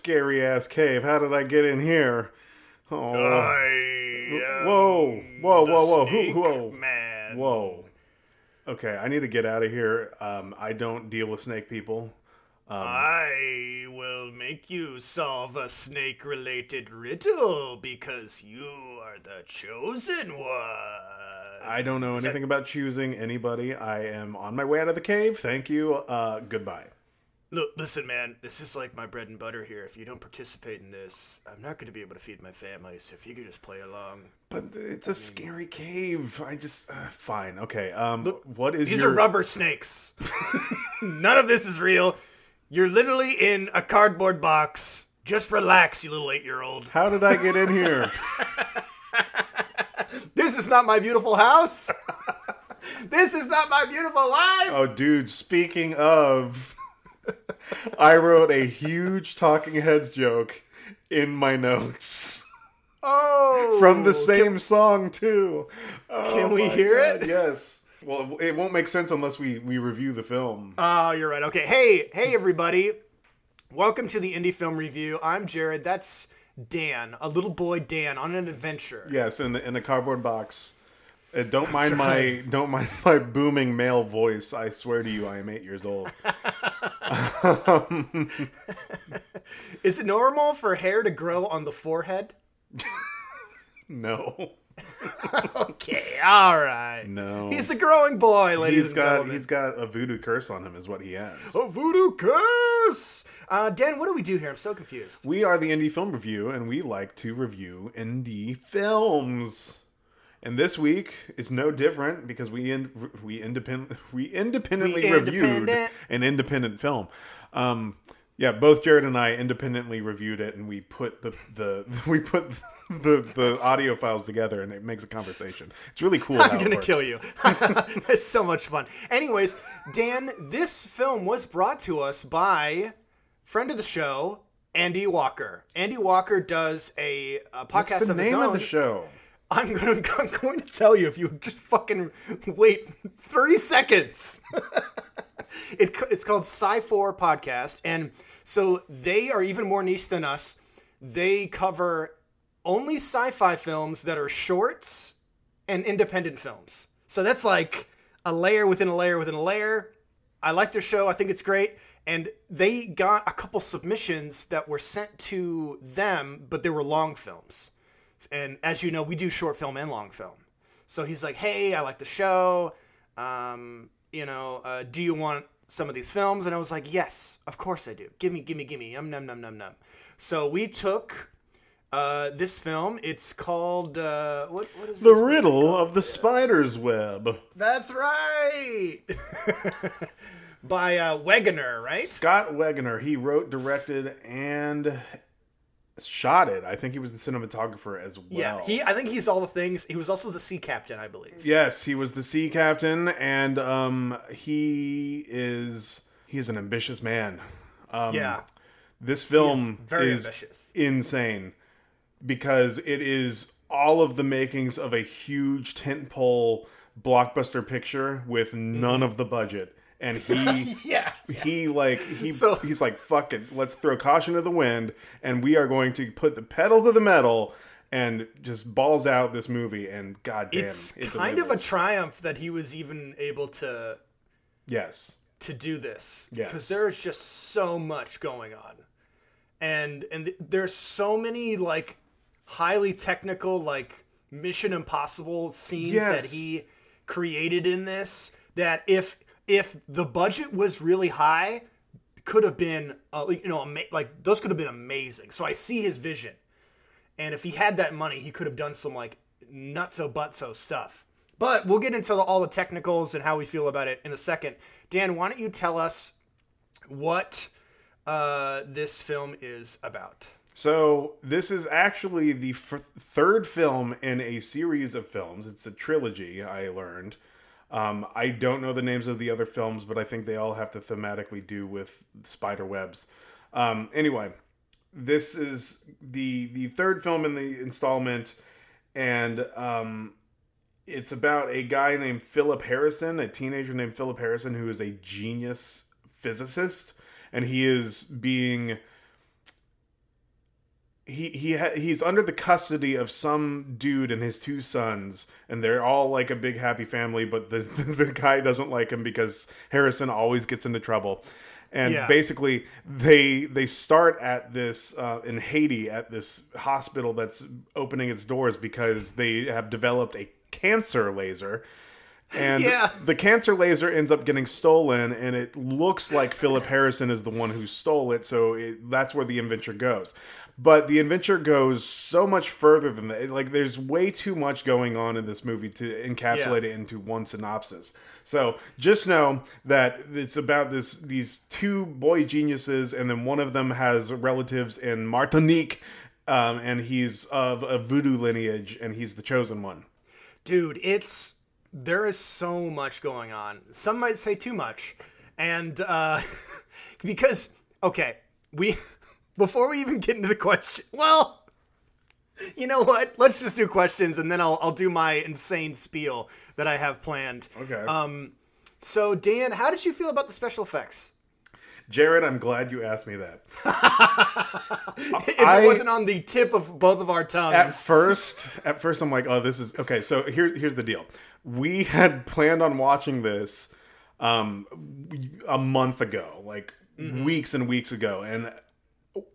scary ass cave. How did I get in here? Oh, I Whoa, whoa, whoa, whoa, who- whoa. man. whoa. Okay, I need to get out of here. Um, I don't deal with snake people. I will make you solve a snake related riddle because you are the chosen one. I don't know anything about choosing anybody. I am on my way out of the cave. Thank you. Uh, goodbye. Look, listen, man, this is like my bread and butter here. If you don't participate in this, I'm not going to be able to feed my family, so if you could just play along. But it's a scary cave. I just uh, fine. Okay. Um, Look, what is These your are rubber snakes. None of this is real. You're literally in a cardboard box. Just relax, you little eight year old. How did I get in here? This is not my beautiful house. this is not my beautiful life. oh, dude. Speaking of, I wrote a huge Talking Heads joke in my notes Oh, from the same song too. Oh, Can we hear God, it? Yes. Well, it won't make sense unless we we review the film. Oh, you're right. Okay. Hey, hey, everybody. Welcome to the Indie Film Review. I'm Jared. That's Dan, a little boy Dan on an adventure. Yes, in the, in a cardboard box. Uh, don't mind my don't mind my booming male voice. I swear to you, I am eight years old. Is it normal for hair to grow on the forehead? no, Okay, all right. no. He's a growing boy, ladies he's and got gentlemen. he's got a voodoo curse on him, is what he has. a voodoo curse. Uh, Dan, what do we do here? I'm so confused. We are the Indie Film Review, and we like to review indie films. And this week is no different because we in, we independent we independently We reviewed independent. an independent film. Um, yeah, both Jared and I independently reviewed it, and we put the the we put the the audio files together, and it makes a conversation. It's really cool. I'm gonna kill you. It's so much fun. Anyways, Dan, this film was brought to us by friend of the show, Andy Walker. Andy Walker does a, a podcast What's the name of the show? I'm gonna, I'm going to tell you if you just fucking wait 30 seconds. it, it's called Sci4 Podcast, and so they are even more niche than us. They cover only sci-fi films that are shorts and independent films. So that's like a layer within a layer within a layer. I like their show. I think it's great. And they got a couple submissions that were sent to them, but they were long films. And as you know, we do short film and long film. So he's like, "Hey, I like the show. Um, you know, uh, do you want some of these films?" And I was like, "Yes, of course I do. Give me, give me, give me. Yum num num num num." So we took uh, this film. It's called uh, what? What is The Riddle of the Spider's Web. That's right. By uh, Wegener, right? Scott Wegener. He wrote, directed, and shot it. I think he was the cinematographer as well. Yeah, he. I think he's all the things. He was also the sea captain, I believe. Yes, he was the sea captain, and um, he is he is an ambitious man. Um, Yeah, this film very is ambitious. insane because it is all of the makings of a huge tentpole blockbuster picture with none of the budget, and he. Yeah, He like he So- he's like fuck it. Let's throw caution to the wind, and we are going to put the pedal to the metal and just balls out this movie. And goddamn, it's it kind of a triumph that he was even able to yes. to do this Yes. because there's just so much going on and and th- there's so many like highly technical like mission impossible scenes Yes. that he created in this that if if the budget was really high could have been uh, you know ama- like those could have been amazing so i see his vision and if he had that money he could have done some like nutso butso stuff but we'll get into all the technicals and how we feel about it in a second dan why don't you tell us what uh, this film is about So this is actually the f- third film in a series of films. It's a trilogy. I learned. Um, I don't know the names of the other films, but I think they all have to thematically do with spider webs. Um, anyway, this is the the third film in the installment, and um, it's about a guy named Philip Harrison, a teenager named Philip Harrison, who is a genius physicist, and he is being he he ha- he's under the custody of some dude and his two sons, and they're all like a big happy family. But the the guy doesn't like him because Harrison always gets into trouble. And Yeah. basically, they they start at this uh, in Haiti at this hospital that's opening its doors because they have developed a cancer laser, and Yeah. the cancer laser ends up getting stolen, and it looks like Philip Harrison is the one who stole it. So it, that's where the adventure goes. But the adventure goes so much further than that. Like, there's way too much going on in this movie to encapsulate it into one synopsis. So just know that it's about this these two boy geniuses, and then one of them has relatives in Martinique, um, and he's of a voodoo lineage, and he's the chosen one. dude it's there is so much going on some might say too much and uh because okay we before we even get into the question well you know what let's just do questions and then i'll, I'll do my insane spiel that i have planned Okay. um so dan how did you feel about the special effects Jared, I'm glad you asked me that. if I- it wasn't on the tip of both of our tongues At first, at first, I'm like, oh, this is okay. So here, here's the deal. We had planned on watching this um, a month ago, like weeks and weeks ago, and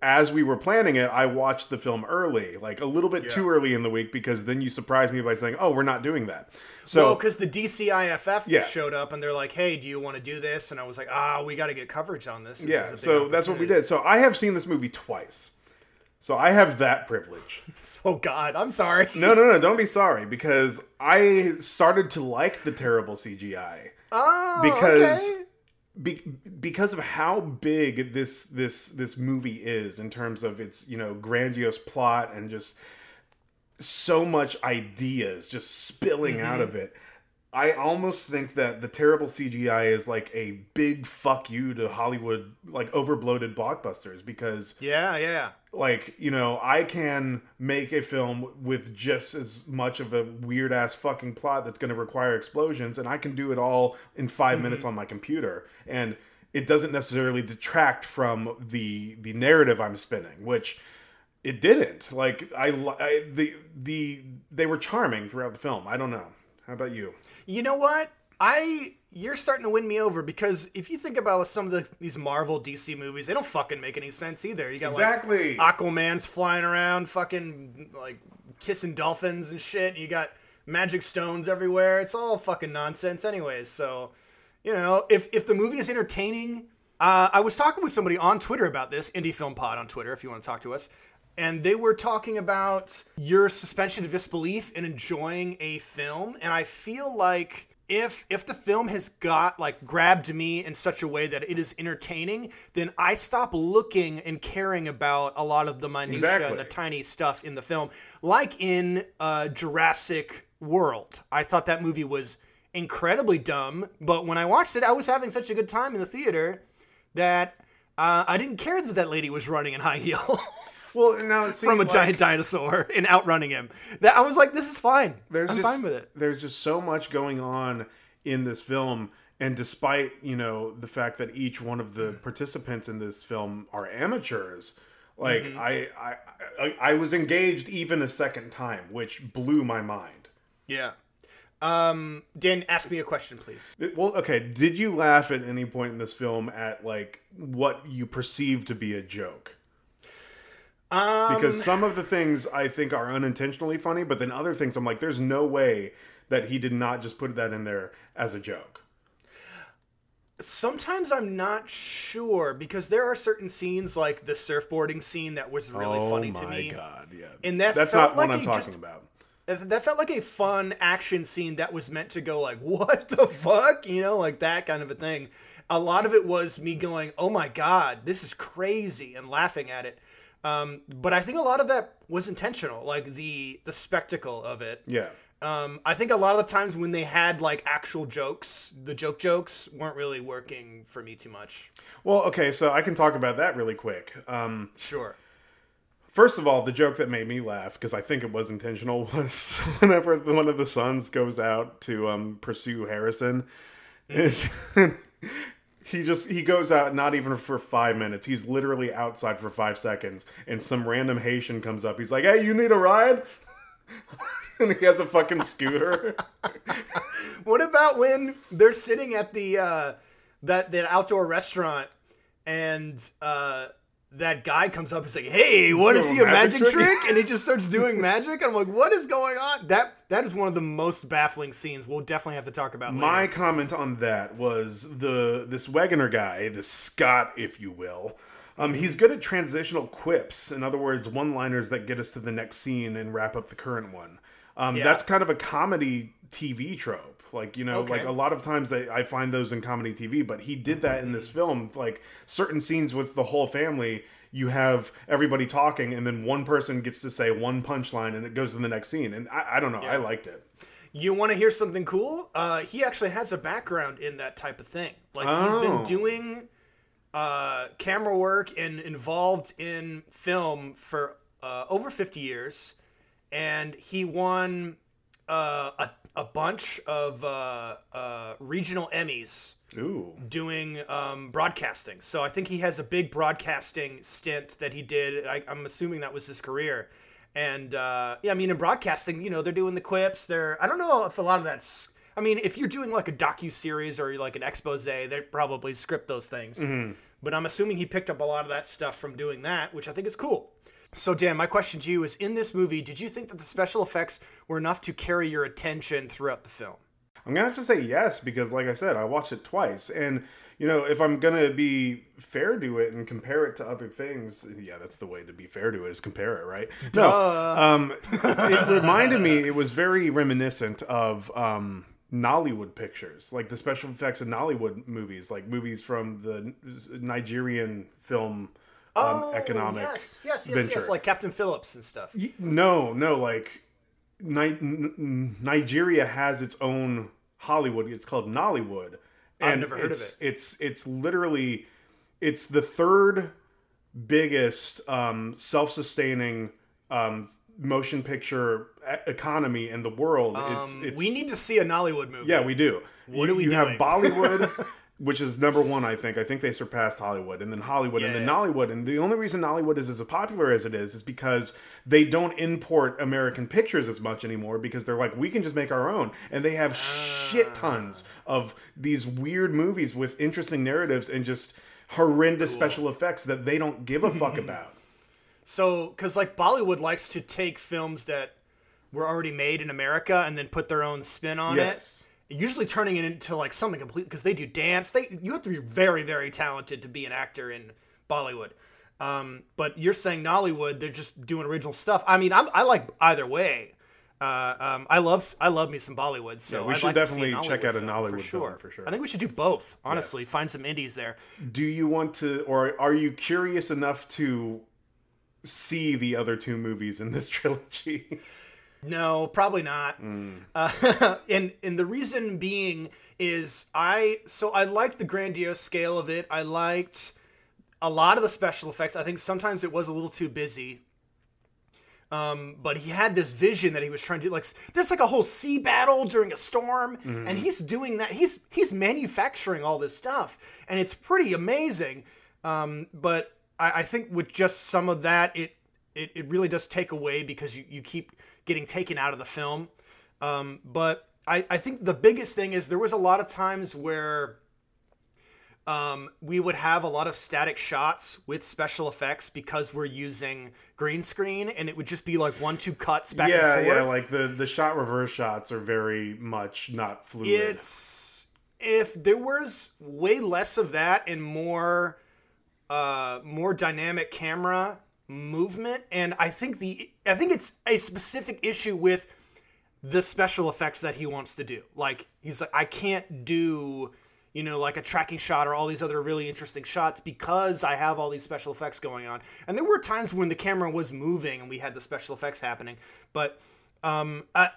as we were planning it, I watched the film early, like a little bit too early in the week, because then you surprised me by saying, "Oh, we're not doing that." So Well, because the DCIFF Yeah. showed up and they're like, "Hey, do you want to do this?" And I was like, "Ah, we got to get coverage on this." This yeah, so that's what we did. So I have seen this movie twice, so I have that privilege. Oh God, I'm sorry. No, no, no, don't be sorry because I started to like the terrible CGI Oh, because okay. Be, because of how big this this this movie is in terms of its, you know, grandiose plot and just so much ideas just spilling out mm-hmm. of it. I almost think that the terrible CGI is like a big fuck you to Hollywood like overbloated blockbusters because yeah, yeah, like you know i can make a film with just as much of a weird ass fucking plot that's going to require explosions and i can do it all in 5 minutes mm-hmm. on my computer. And it doesn't necessarily detract from the the narrative i'm spinning which it didn't. Like i, I the the they were charming throughout the film. I don't know how about you You know what? I you're starting to win me over because if you think about some of the, these Marvel DC movies, they don't fucking make any sense either. You got Exactly. like Aquaman's flying around, fucking like kissing dolphins and shit. You got magic stones everywhere. It's all fucking nonsense, anyways. So, you know, if if the movie is entertaining, uh, I was talking with somebody on Twitter about this, Indie Film Pod on Twitter, if you want to talk to us. And they were talking about your suspension of disbelief in enjoying a film. And I feel like if if the film has got like grabbed me in such a way that it is entertaining, then I stop looking and caring about a lot of the minutia Exactly. and the tiny stuff in the film. Like in uh, Jurassic World, I thought that movie was incredibly dumb, but when I watched it, I was having such a good time in the theater that uh, I didn't care that that lady was running in high heels well now see, from a like- giant dinosaur and outrunning him. That I was like, this is fine. there's I'm just, fine with it. There's just so much going on in this film, and despite you know the fact that each one of the participants in this film are amateurs, like Mm-hmm. I, I, I I was engaged even a second time, which blew my mind. Yeah. Um, Dan, ask me a question, please. Well, okay. Did you laugh at any point in this film at like what you perceive to be a joke? Um, Because some of the things I think are unintentionally funny, but then other things I'm like, there's no way that he did not just put that in there as a joke. sometimes I'm not sure because there are certain scenes like the surfboarding scene that was really funny to me. Oh god, yeah. And that that's not like what I'm talking just- about. That felt like a fun action scene that was meant to go like, what the fuck? You know, like that kind of a thing. A lot of it was me going, oh my god, this is crazy, and laughing at it. Um, but I think a lot of that was intentional, like the the spectacle of it. Yeah. Um, I think a lot of the times when they had like actual jokes, the joke jokes weren't really working for me too much. Well, okay, so I can talk about that really quick. Um, Sure. first of all, the joke that made me laugh because I think it was intentional was whenever one of the sons goes out to um, pursue Harrison. he just he goes out not even for five minutes. He's literally outside for five seconds, and some random Haitian comes up. He's like, "Hey, you need a ride?" and he has a fucking scooter. What about when they're sitting at the uh, that that outdoor restaurant and uh, that guy comes up and like, "Hey, want to see a magic magic trick?" trick?" And he just starts doing magic. I'm like, "What is going on?" That that is one of the most baffling scenes. We'll definitely have to talk about. My later. comment on that was the this Wegener guy, this Scott, if you will. Um, he's good at transitional quips. In other words, one-liners that get us to the next scene and wrap up the current one. Um, Yeah. That's kind of a comedy TV trope. Like you know, Okay. like a lot of times they, I find those in comedy TV, but he did that in this film. Like certain scenes with the whole family, you have everybody talking, and then one person gets to say one punchline, and it goes to the next scene. And I, I don't know, I liked it. You want to hear something cool? Uh, he actually has a background in that type of thing. Like he's been Oh. doing uh, camera work and involved in film for uh, over 50 years, and he won uh, a, a bunch of uh, uh, regional Emmys Ooh. doing um, broadcasting. So I think he has a big broadcasting stint that he did. I, I'm assuming that was his career. And uh, yeah, I mean, in broadcasting, you know, they're doing the quips. They're I don't know if a lot of that's. I mean, if you're doing like a docu series or like an expose, they probably script those things. But I'm assuming he picked up a lot of that stuff from doing that, which I think is cool. So, Dan, my question to you is: In this movie, did you think that the special effects were enough to carry your attention throughout the film? I'm gonna have to say yes because, like I said, I watched it twice, and you know, if I'm gonna be fair to it and compare it to other things, yeah, that's the way to be fair to it is compare it, right? No, um, it reminded me. It was very reminiscent of um, Nollywood pictures, like the special effects in Nollywood movies, like movies from the Nigerian film um, economic Oh, yes, yes, yes, venture. yes, like Captain Phillips and stuff. No, no, like Ni- N- Nigeria has its own Hollywood. It's called Nollywood. I've never heard of it's, It's it's literally it's the third biggest um, self-sustaining um, motion picture economy in the world. it's, Um, it's we need to see a Nollywood movie. yeah, we do. What you, are we You have? Bollywood, which is number one, I think. I think they surpassed Hollywood, and then Hollywood, and then Yeah. Nollywood. And the only reason Nollywood is as popular as it is is because they don't import American pictures as much anymore because they're like, we can just make our own, and they have shit ah. tons of these weird movies with interesting narratives and just horrendous special effects that they don't give a fuck about. So, because like Bollywood likes to take films that were already made in America and then put their own spin on Yes. it. Usually turning it into like something complete because they do dance. They you have to be very very talented to be an actor in Bollywood. Um, but you're saying Nollywood, they're just doing original stuff. I mean, I'm, I like either way. Uh, um, I love I love me some Bollywood. So Yeah, we I'd should like definitely check out a Nollywood film, for sure. I think we should do both. Honestly, Yes. find some indies there. Do you want to, or are you curious enough to see the other two movies in this trilogy? No, probably not. Uh, and and the reason being is I so I liked the grandiose scale of it. I liked a lot of the special effects. I think sometimes it was a little too busy. Um, but he had this vision that he was trying to. Like there's like a whole sea battle during a storm, and he's doing that. He's he's manufacturing all this stuff, and it's pretty amazing. Um, but I, I think with just some of that, it it, it really does take away because you, you keep getting taken out of the film. Um, but I, I think the biggest thing is there was a lot of times where um, we would have a lot of static shots with special effects because we're using green screen and it would just be like one two cuts back yeah, and forth. yeah. Like the the shot reverse shots are very much not fluid. it's if there was way less of that and more uh more dynamic camera movement and i think the i think it's a specific issue with the special effects that he wants to do. Like he's like i can't do you know like a tracking shot or all these other really interesting shots because i have all these special effects going on. And there were times when the camera was moving and we had the special effects happening but um I,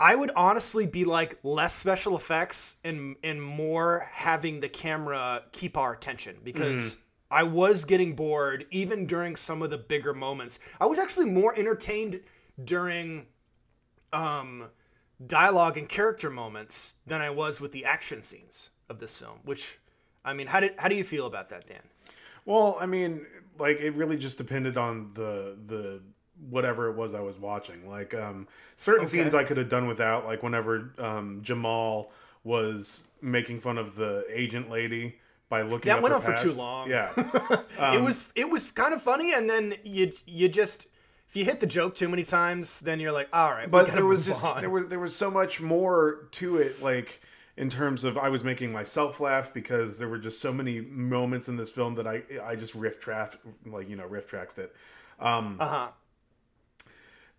I would honestly be like less special effects and and more having the camera keep our attention because I was getting bored even during some of the bigger moments. I was actually more entertained during um dialogue and character moments than I was with the action scenes of this film, which I mean, how did how do you feel about that, Dan? Well, I mean, like it really just depended on the the whatever it was I was watching. Like um certain Okay. scenes I could have done without, like whenever um Jamal was making fun of the agent lady by looking at. That up went her on for too long. Yeah. it was it was kind of funny, and then you you just if you hit the joke too many times, then you're like, all right, but there was just on. there was there was so much more to it like in terms of I was making myself laugh because there were just so many moments in this film that I I just riff track like you know riff tracks it. Um, uh huh.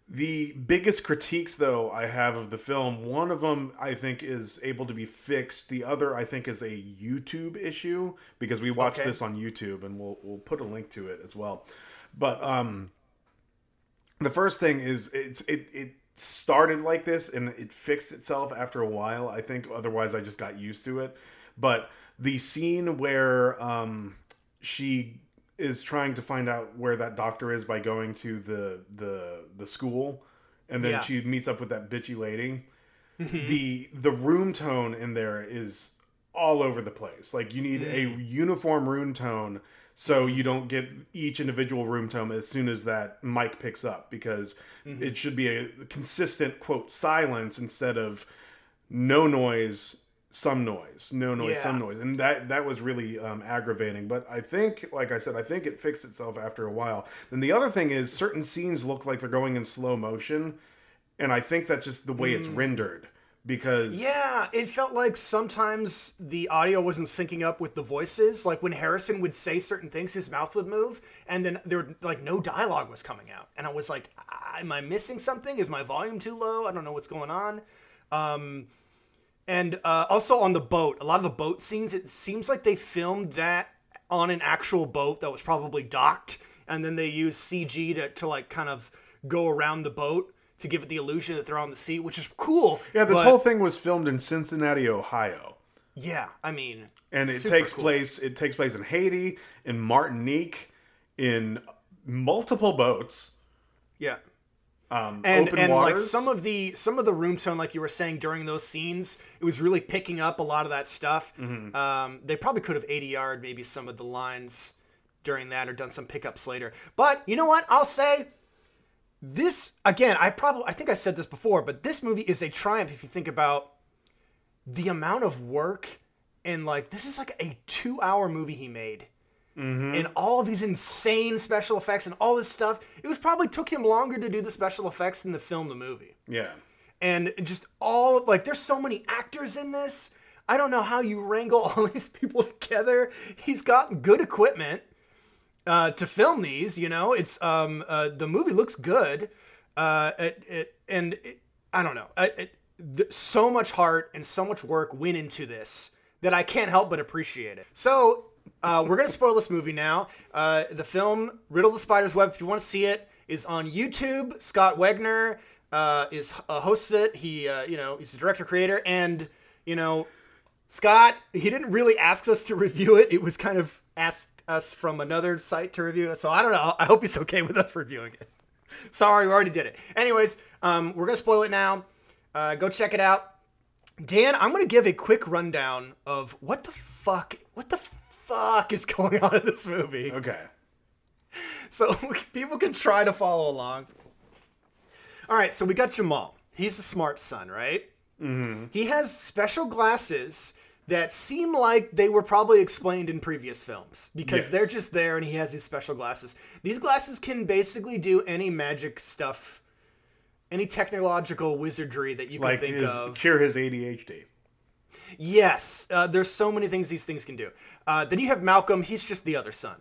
The biggest critiques, though, I have of the film, one of them I think is able to be fixed. The other I think is a YouTube issue because we watched Okay. this on YouTube, and we'll we'll put a link to it as well. But um, the first thing is it's it it started like this and it fixed itself after a while. I think otherwise I just got used to it. But the scene where um, she is trying to find out where that doctor is by going to the the the school. And then Yeah. she meets up with that bitchy lady. Mm-hmm. The the room tone in there is all over the place. Like you need a mm. uniform room tone so you don't get each individual room tone as soon as that mic picks up because mm-hmm. it should be a consistent quote silence instead of no noise some noise no noise Yeah. some noise and that that was really um, aggravating but i think like i said i think it fixed itself after a while then the other thing is certain scenes look like they're going in slow motion and i think that's just the way it's rendered because Yeah, it felt like sometimes the audio wasn't syncing up with the voices. Like when Harrison would say certain things, his mouth would move, and then there would, like no dialogue was coming out. And I was like, "Ah, "Am I missing something? Is my volume too low? I don't know what's going on." Um, and uh, also on the boat, a lot of the boat scenes, it seems like they filmed that on an actual boat that was probably docked, and then they used CG to, to like kind of go around the boat to give it the illusion that they're on the sea, which is cool. yeah this but- whole thing was filmed in cincinnati ohio yeah, I mean, and it takes cool. place it takes place in haiti in martinique in multiple boats Yeah, um and open and like some of the some of the room tone, like you were saying during those scenes, it was really picking up a lot of that stuff. Mm-hmm. Um, they probably could have ADR'd maybe some of the lines during that or done some pickups later. But you know what? I'll say this again. I probably I think I said this before, but this movie is a triumph if you think about the amount of work and like this is like a two hour movie he made and all of these insane special effects and all this stuff it was probably took him longer to do the special effects than to film the movie. Yeah. And just all like there's so many actors in this. I don't know how you wrangle all these people together. He's got good equipment uh, to film these you know? It's um uh, the movie looks good uh it, it and it, i don't know. It, th- so much heart and so much work went into this that i can't help but appreciate it. So uh, we're gonna spoil this movie now uh, the film riddle the spider's web if you want to see it is on youtube scott wegener uh, is uh, hosts it he uh, you know he's the director creator and you know Scott, he didn't really ask us to review it. It was kind of asked us from another site to review it. So I don't know. I hope he's okay with us reviewing it. Sorry, we already did it. Anyways, um, we're gonna spoil it now. Uh, go check it out. Dan, I'm gonna give a quick rundown of what the fuck, what the fuck is going on in this movie, okay so people can try to follow along. All right, so we got Jamal. He's a smart son, right? Mm-hmm. He has special glasses that seem like they were probably explained in previous films because Yes. they're just there and he has these special glasses. These glasses can basically do any magic stuff, any technological wizardry that you can like think his, of. cure his adhd Yes, uh, there's so many things these things can do. Uh, then you have Malcolm. He's just the other son.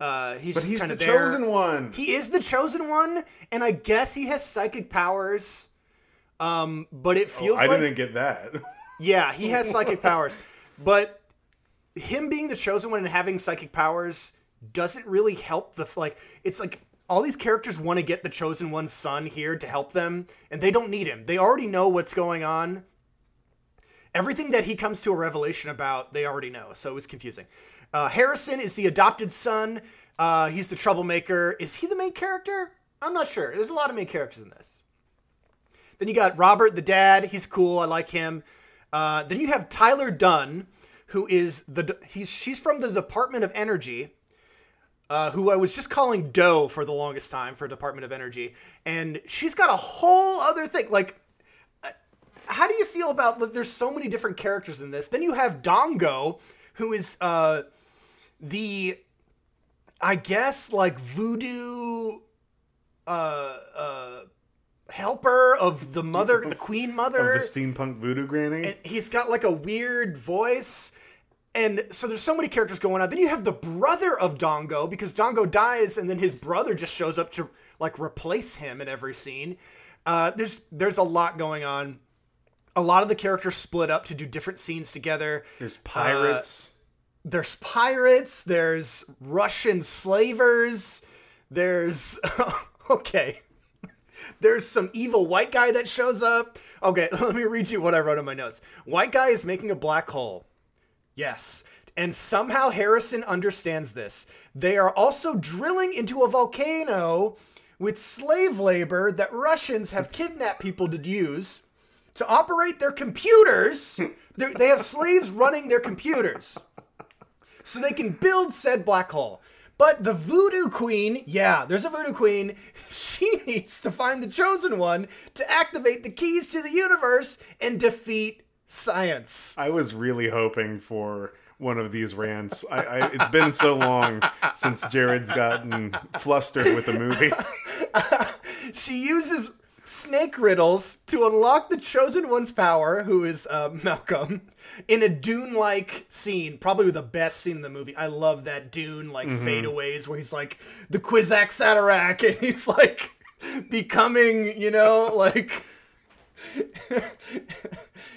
Uh, he's but just he's kind the of there. chosen one He is the chosen one, and I guess he has psychic powers. Um, but it feels i like didn't get that yeah, he has psychic powers, but him being the chosen one and having psychic powers doesn't really help the like. It's like all these characters want to get the chosen one's son here to help them, and they don't need him. They already know what's going on. Everything that he comes to a revelation about, they already know. So it was confusing. Uh, Harrison is the adopted son. Uh, he's the troublemaker. Is he the main character? I'm not sure. There's a lot of main characters in this. Then you got Robert, the dad. He's cool. I like him. Uh, then you have Tyler Dunn, who is the he's she's from the Department of Energy, uh, who I was just calling Doe for the longest time for Department of Energy, and she's got a whole other thing. Like, how do you feel about? Like, there's so many different characters in this. Then you have Dongo, who is uh, the, I guess like voodoo, uh, uh, helper of the mother, the Queen Mother. Of the steampunk voodoo granny. and he's got like a weird voice. And so there's so many characters going on. Then you have the brother of Dongo because Dongo dies, and then his brother just shows up to like replace him in every scene. Uh, there's there's a lot going on. A lot of the characters split up to do different scenes together. There's uh, pirates. There's pirates. There's Russian slavers. There's okay. There's some evil white guy that shows up. Okay, let me read you what I wrote in my notes. White guy is making a black hole. Yes. And somehow Harrison understands this. They are also drilling into a volcano with slave labor that Russians have kidnapped people to use to operate their computers. They're- have slaves running their computers so they can build said black hole. But the voodoo queen, yeah, there's a voodoo queen. She needs to find the chosen one to activate the keys to the universe and defeat science. I was really hoping for one of these rants. I, I it's been so long since Jared's gotten flustered with a movie. She uses snake riddles to unlock the chosen one's power, who is uh, Malcolm, in a Dune-like scene. Probably the best scene in the movie. I love that Dune like fadeaways where he's like the Kwisatz Haderach, and he's like becoming, you know, like.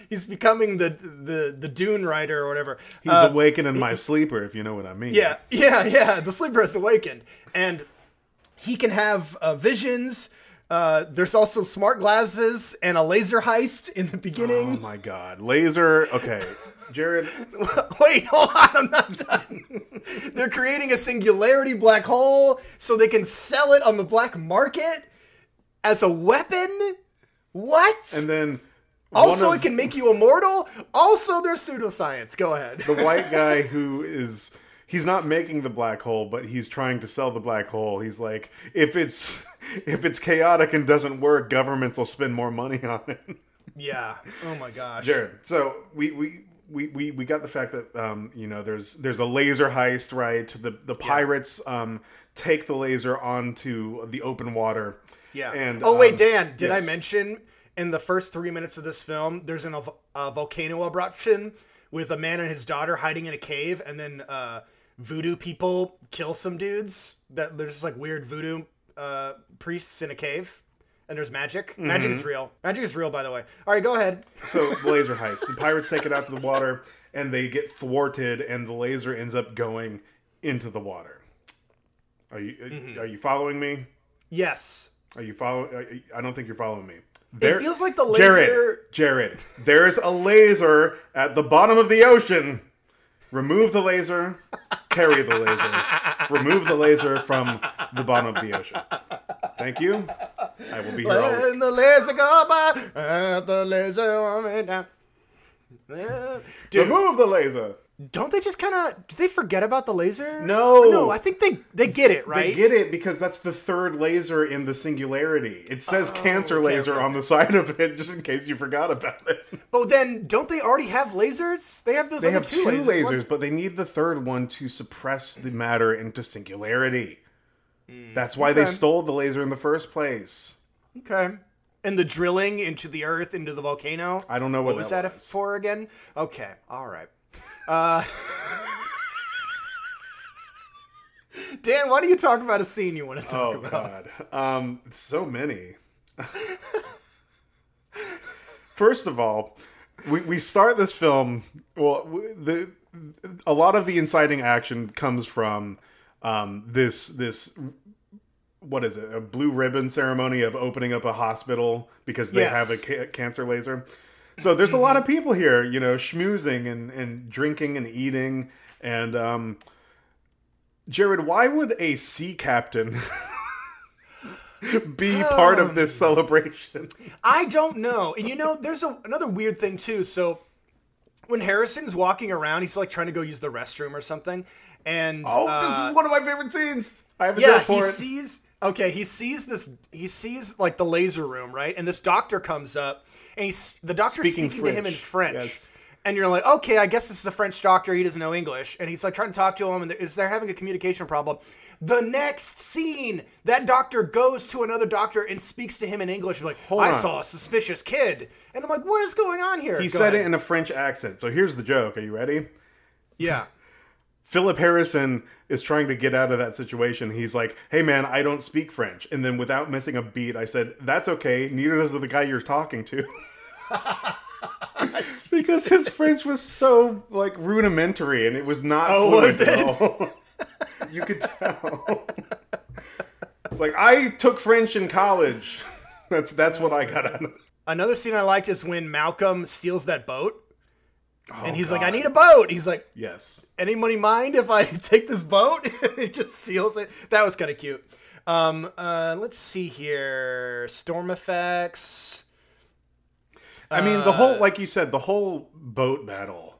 he's becoming the the the Dune writer or whatever. He's awakening my sleeper, if you know what I mean. Yeah, yeah, yeah. The sleeper has awakened, and he can have uh, visions. Uh, there's also smart glasses and a laser heist in the beginning. Oh my god. Laser. Okay. Jared, Wait, hold on, I'm not done. They're creating a singularity black hole so they can sell it on the black market as a weapon. What? and then also, it can make you immortal. Also, there's pseudoscience. Go ahead. the white guy who is he's not making the black hole, but he's trying to sell the black hole. He's like, if it's if it's chaotic and doesn't work, governments will spend more money on it. yeah. Oh my gosh. Jared, so we we. We, we, we got the fact that um, you know there's there's a laser heist right the the pirates um, take the laser onto the open water Yeah. and oh wait, um, Dan, did I mention in the first three minutes of this film, there's an, a volcano eruption with a man and his daughter hiding in a cave, and then uh, voodoo people kill some dudes. That there's just like weird voodoo uh, priests in a cave, and there's magic. Magic Mm-hmm. is real. Magic is real, by the way. All right, go ahead. So laser heist. The pirates take it out to the water, and they get thwarted, and the laser ends up going into the water. Are you Mm-hmm. are you following me? Yes. Are you following? I don't think you're following me. It feels like the laser. Jared, Jared, there's a laser at the bottom of the ocean. Remove the laser, carry the laser. Remove the laser from the bottom of the ocean. Thank you. I will be here all week. When the laser go by, and the laser on me down. Dude, Remove the laser. Don't they just kind of do they forget about the laser? No. Oh, no. I think they they get it right. They get it because that's the third laser in the singularity. It says oh, cancer okay, laser okay, on the side of it, just in case you forgot about it. But then, don't they already have lasers? They have those. They have two lasers, What- but they need the third one to suppress the matter into singularity. Hmm, that's why they stole the laser in the first place. Okay. And the drilling into the earth, into the volcano. I don't know what, What was that, that for again? Okay. All right. Uh, Dan, why do you talk about a scene you want to talk Oh about? God, um, so many. First of all, we, we start this film. Well, the a lot of the inciting action comes from um, this this what is it a blue ribbon ceremony of opening up a hospital because they Yes. have a ca- cancer laser. So there's a lot of people here, you know, schmoozing and, and drinking and eating. And um, Jared, why would a sea captain be part of this celebration? I don't know. And you know, there's a, another weird thing too. So when Harrison's walking around, he's like trying to go use the restroom or something, and Oh, uh, this is one of my favorite scenes. I have a yeah, he it. sees. Okay, he sees this. He sees like the laser room, right? And this doctor comes up, and he's the doctor's Speaking speaking, to him in French, yes. And you're like, okay, I guess this is a French doctor. He doesn't know English, and he's like trying to talk to him, and is they're having a communication problem. The next scene, that doctor goes to another doctor and speaks to him in English. Like, Hold I on. saw a suspicious kid, and I'm like, what is going on here? He Go said ahead. it in a French accent. So here's the joke. Are you ready? yeah. Philip Harrison is trying to get out of that situation. He's like, "Hey man, I don't speak French." And then without missing a beat, I said, "That's okay. Neither does the guy you're talking to." because his French was so like rudimentary and it was not Oh, fluent was at all. you could tell. it's like I took French in college. That's that's what I got out of it. Another scene I liked is when Malcolm steals that boat, and he's like, "I Oh, need a boat." He's like, Yes. anybody mind if I take this boat? he just steals it. That was kind of cute. Um, uh, let's see here. Storm effects. I mean, the Uh, whole, like you said, the whole boat battle,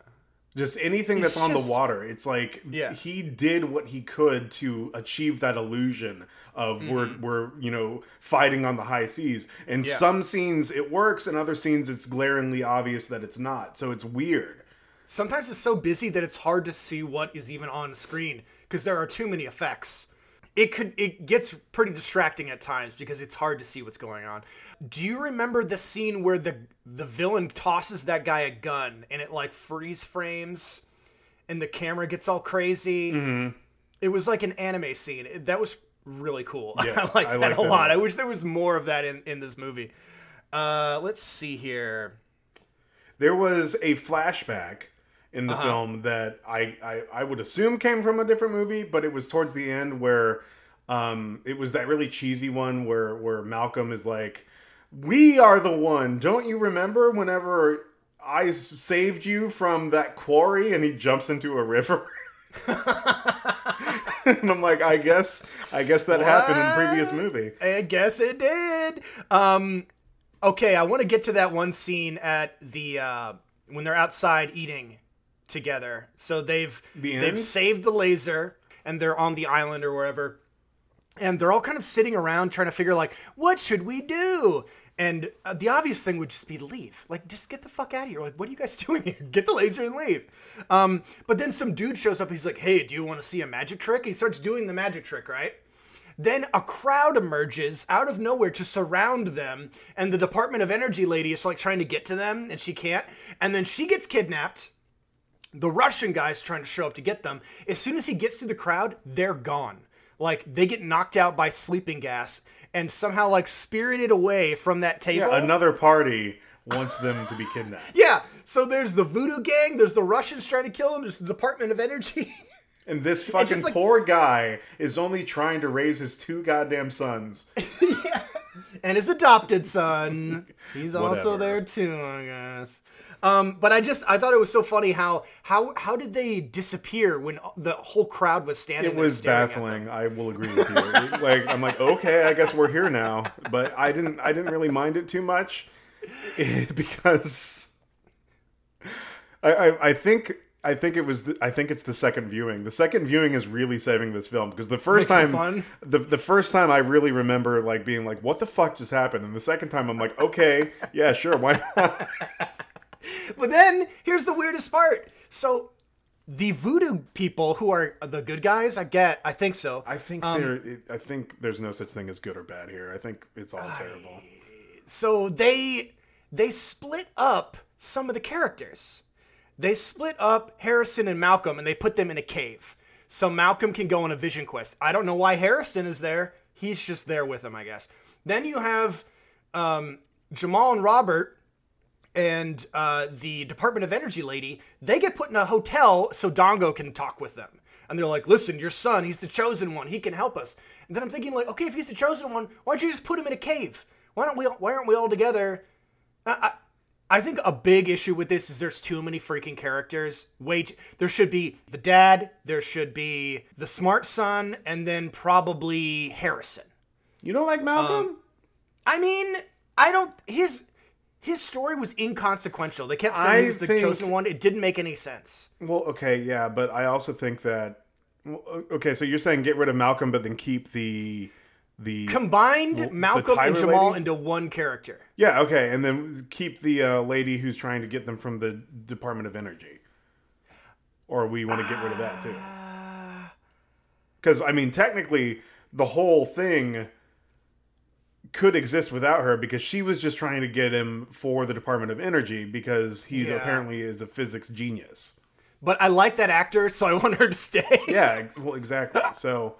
just anything that's It's on just- the water. It's like Yeah. he did what he could to achieve that illusion of we're we're you know fighting on the high seas. And Mm-hmm. Yeah. some scenes it works, and other scenes it's glaringly obvious that it's not. So it's weird. Sometimes it's so busy that it's hard to see what is even on screen because there are too many effects. It could it gets pretty distracting at times because it's hard to see what's going on. Do you remember the scene where the the villain tosses that guy a gun and it like freeze frames and the camera gets all crazy? Mm-hmm. It was like an anime scene. It- that was really cool. Yeah, I like that like a that a lot. lot. I wish there was more of that in in this movie. Uh, let's see here. There was a flashback in the Uh-huh. film that I, I I would assume came from a different movie, but it was towards the end where um it was that really cheesy one where where Malcolm is like, "We are the one. Don't you remember whenever I saved you from that quarry?" And he jumps into a river. and I'm like, I guess I guess that happened in the previous movie. I guess it did. Um, okay, I want to get to that one scene at the uh, when they're outside eating together. So they've The they've saved the laser and they're on the island or wherever, and they're all kind of sitting around trying to figure like what should we do. And uh, the obvious thing would just be to leave. Like, just get the fuck out of here. Like, what are you guys doing here? Get the laser and leave. Um, but then some dude shows up. He's like, hey, do you want to see a magic trick? And he starts doing the magic trick, right? Then a crowd emerges out of nowhere to surround them, and the Department of Energy lady is like trying to get to them, and she can't. And then she gets kidnapped. The Russian guy's trying to show up to get them. As soon as he gets to the crowd, they're gone. Like they get knocked out by sleeping gas and somehow like spirited away from that table. Yeah, another party wants them to be kidnapped. Yeah, so there's the voodoo gang, there's the Russians trying to kill him, there's the Department of Energy. And this fucking like- poor guy is only trying to raise his two goddamn sons. yeah. and his adopted son. He's also there too, I guess. Um, but I just I thought it was so funny how how how did they disappear when the whole crowd was standing? It was baffling. I will agree with you. like I'm like, okay, I guess we're here now. But I didn't I didn't really mind it too much because I, I I think I think it was the, I think it's the second viewing. The second viewing is really saving this film because the first Makes time the the first time I really remember like being like, what the fuck just happened? And the second time I'm like, okay, yeah, sure, why not? But then here's the weirdest part. So the voodoo people who are the good guys, I get, I think so. I think Um, there. I think there's no such thing as good or bad here. I think it's all terrible. so they they split up some of the characters. They split up Harrison and Malcolm and they put them in a cave. So Malcolm can go on a vision quest. I don't know why Harrison is there. He's just there with him, I guess. Then you have um, Jamal and Robert and uh, the Department of Energy lady. They get put in a hotel so Dongo can talk with them. And they're like, listen, your son, he's the chosen one. He can help us. And then I'm thinking, like, okay, if he's the chosen one, why don't you just put him in a cave? Why don't we? Why aren't we all together? I, I, I think a big issue with this is there's too many freaking characters. Wait, there should be the dad, there should be the smart son, and then probably Harrison. You don't like Malcolm? I mean, I don't. His his story was inconsequential. They kept saying I he was the think- chosen one. It didn't make any sense. Well, okay, yeah, but I also think that. Okay, so you're saying get rid of Malcolm, but then keep the the Combined Well, the Malcolm and Jamal lady? into one character. yeah, okay, and then keep the uh, lady who's trying to get them from the Department of Energy, or we want to get rid of that too. Because I mean, technically, the whole thing could exist without her because she was just trying to get him for the Department of Energy because he's Yeah. apparently is a physics genius. But I like that actor, so I want her to stay. Yeah, well, exactly. So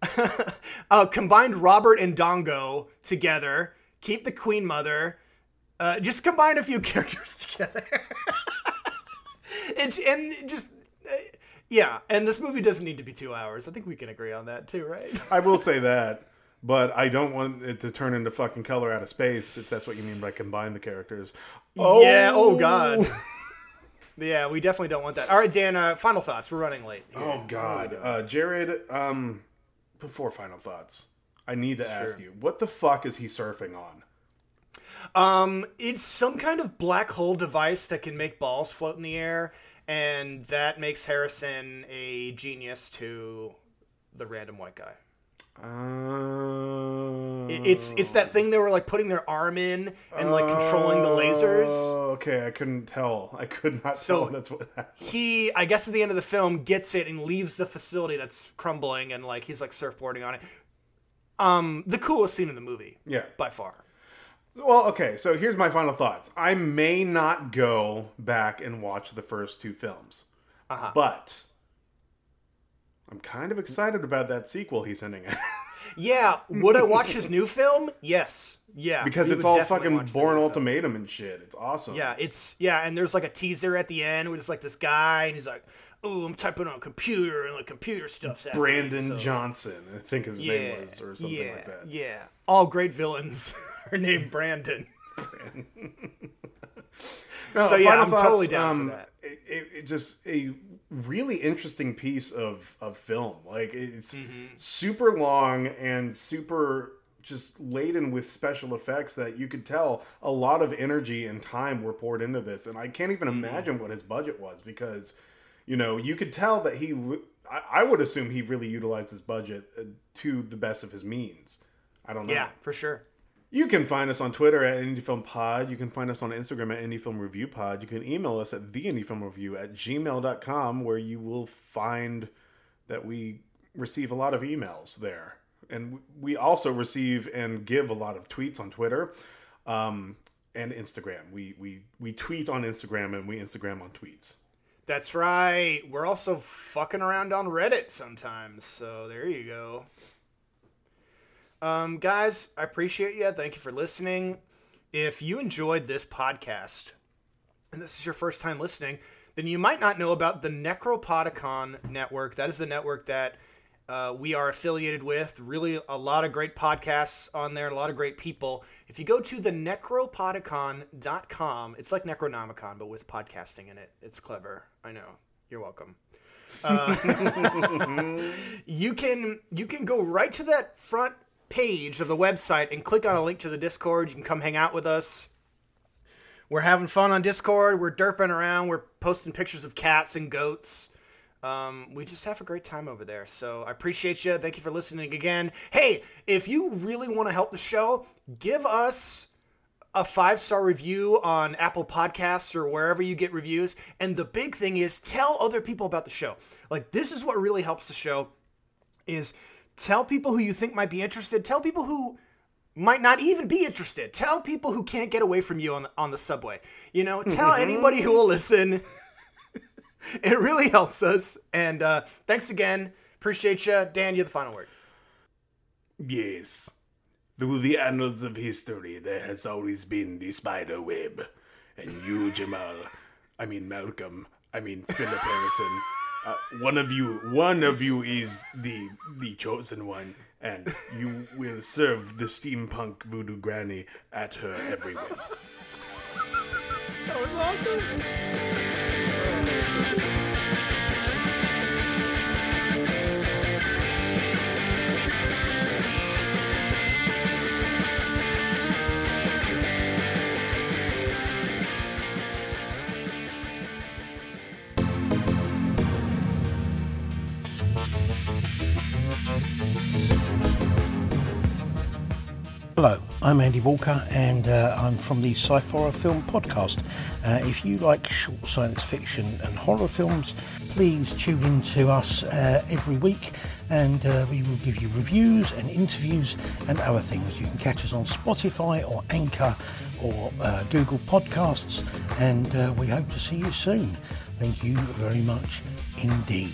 uh, combined Robert and Dongo together. Keep the Queen Mother. Uh, just combine a few characters together. it's and just uh, yeah. And this movie doesn't need to be two hours. I think we can agree on that too, right? I will say that, but I don't want it to turn into fucking color out of space if that's what you mean by combine the characters. Oh yeah. Oh God. yeah, we definitely don't want that. All right, Dan. Uh, final thoughts. We're running late. here. Oh God, uh, Jared. Um, before final thoughts, I need to ask you, what the fuck is he surfing on? Um, it's some kind of black hole device that can make balls float in the air, and that makes Harrison a genius to the random white guy. Uh, It- It's it's that thing they were like putting their arm in and like controlling the lasers. Oh, okay, I couldn't tell. I could not So- tell. That's what. happened. He, I guess, at the end of the film, gets it and leaves the facility that's crumbling, and like he's like surfboarding on it. Um, the coolest scene in the movie Yeah. by far. Well, okay. So here's my final thoughts. I may not go back and watch the first two films, Uh-huh. but I'm kind of excited about that sequel he's sending out. Yeah, would I watch his new film? Yes. Yeah, because it's all fucking Bourne new film. Ultimatum and shit. It's awesome. Yeah, it's yeah, and there's like a teaser at the end where it's like this guy and he's like, "Oh, I'm typing on a computer and like computer stuff's happening." Brandon so- Johnson, I think his Yeah, name was, or something yeah, like that. Yeah, all great villains are named Brandon. No, So, yeah, I'm thoughts, totally down for um, that. It, it, it just a really interesting piece of of film. Like it's Mm-hmm. super long and super just laden with special effects that you could tell a lot of energy and time were poured into this. And I can't even Mm-hmm. imagine what his budget was because you know you could tell that he. I, I would assume he really utilized his budget uh, to the best of his means. I don't know. Yeah, for sure. You can find us on Twitter at IndieFilmPod. You can find us on Instagram at IndieFilmReviewPod. You can email us at TheIndieFilmReview at gmail.com, where you will find that we receive a lot of emails there. And we also receive and give a lot of tweets on Twitter um, and Instagram. We, we, we tweet on Instagram and we Instagram on tweets. That's right. We're also fucking around on Reddit sometimes, so there you go. Um, guys, I appreciate you. Thank you for listening. If you enjoyed this podcast, and this is your first time listening, then you might not know about the Necropodicon network. That is the network that uh, we are affiliated with. Really, a lot of great podcasts on there, a lot of great people. If you go to the necropodicon.com, it's like Necronomicon, but with podcasting in it. It's clever. I know. You're welcome. Uh, you can you can go right to that front page of the website and click on a link to the Discord. You can come hang out with us. We're having fun on Discord. We're derping around. We're posting pictures of cats and goats. Um, we just have a great time over there. So I appreciate you. Thank you for listening again. Hey, if you really want to help the show, give us a five star review on Apple Podcasts or wherever you get reviews. And the big thing is tell other people about the show. Like this is what really helps the show is tell people who you think might be interested. Tell people who might not even be interested. Tell people who can't get away from you on the, on the subway. You know, tell anybody who will listen. it really helps us. And uh, thanks again. Appreciate you. Dan, you have the final word. Yes. Through the annals of history, there has always been the spider web. And you, Jamal, I mean Malcolm, I mean Philip Harrison, uh, one of you, one of you is the the chosen one, and you will serve the steampunk voodoo granny at her every whim. That was awesome. I'm Andy Walker and uh, I'm from the Sci-Fi Film Podcast. Uh, if you like short science fiction and horror films, please tune in to us uh, every week and uh, we will give you reviews and interviews and other things. You can catch us on Spotify or Anchor or uh, Google Podcasts and uh, we hope to see you soon. Thank you very much indeed.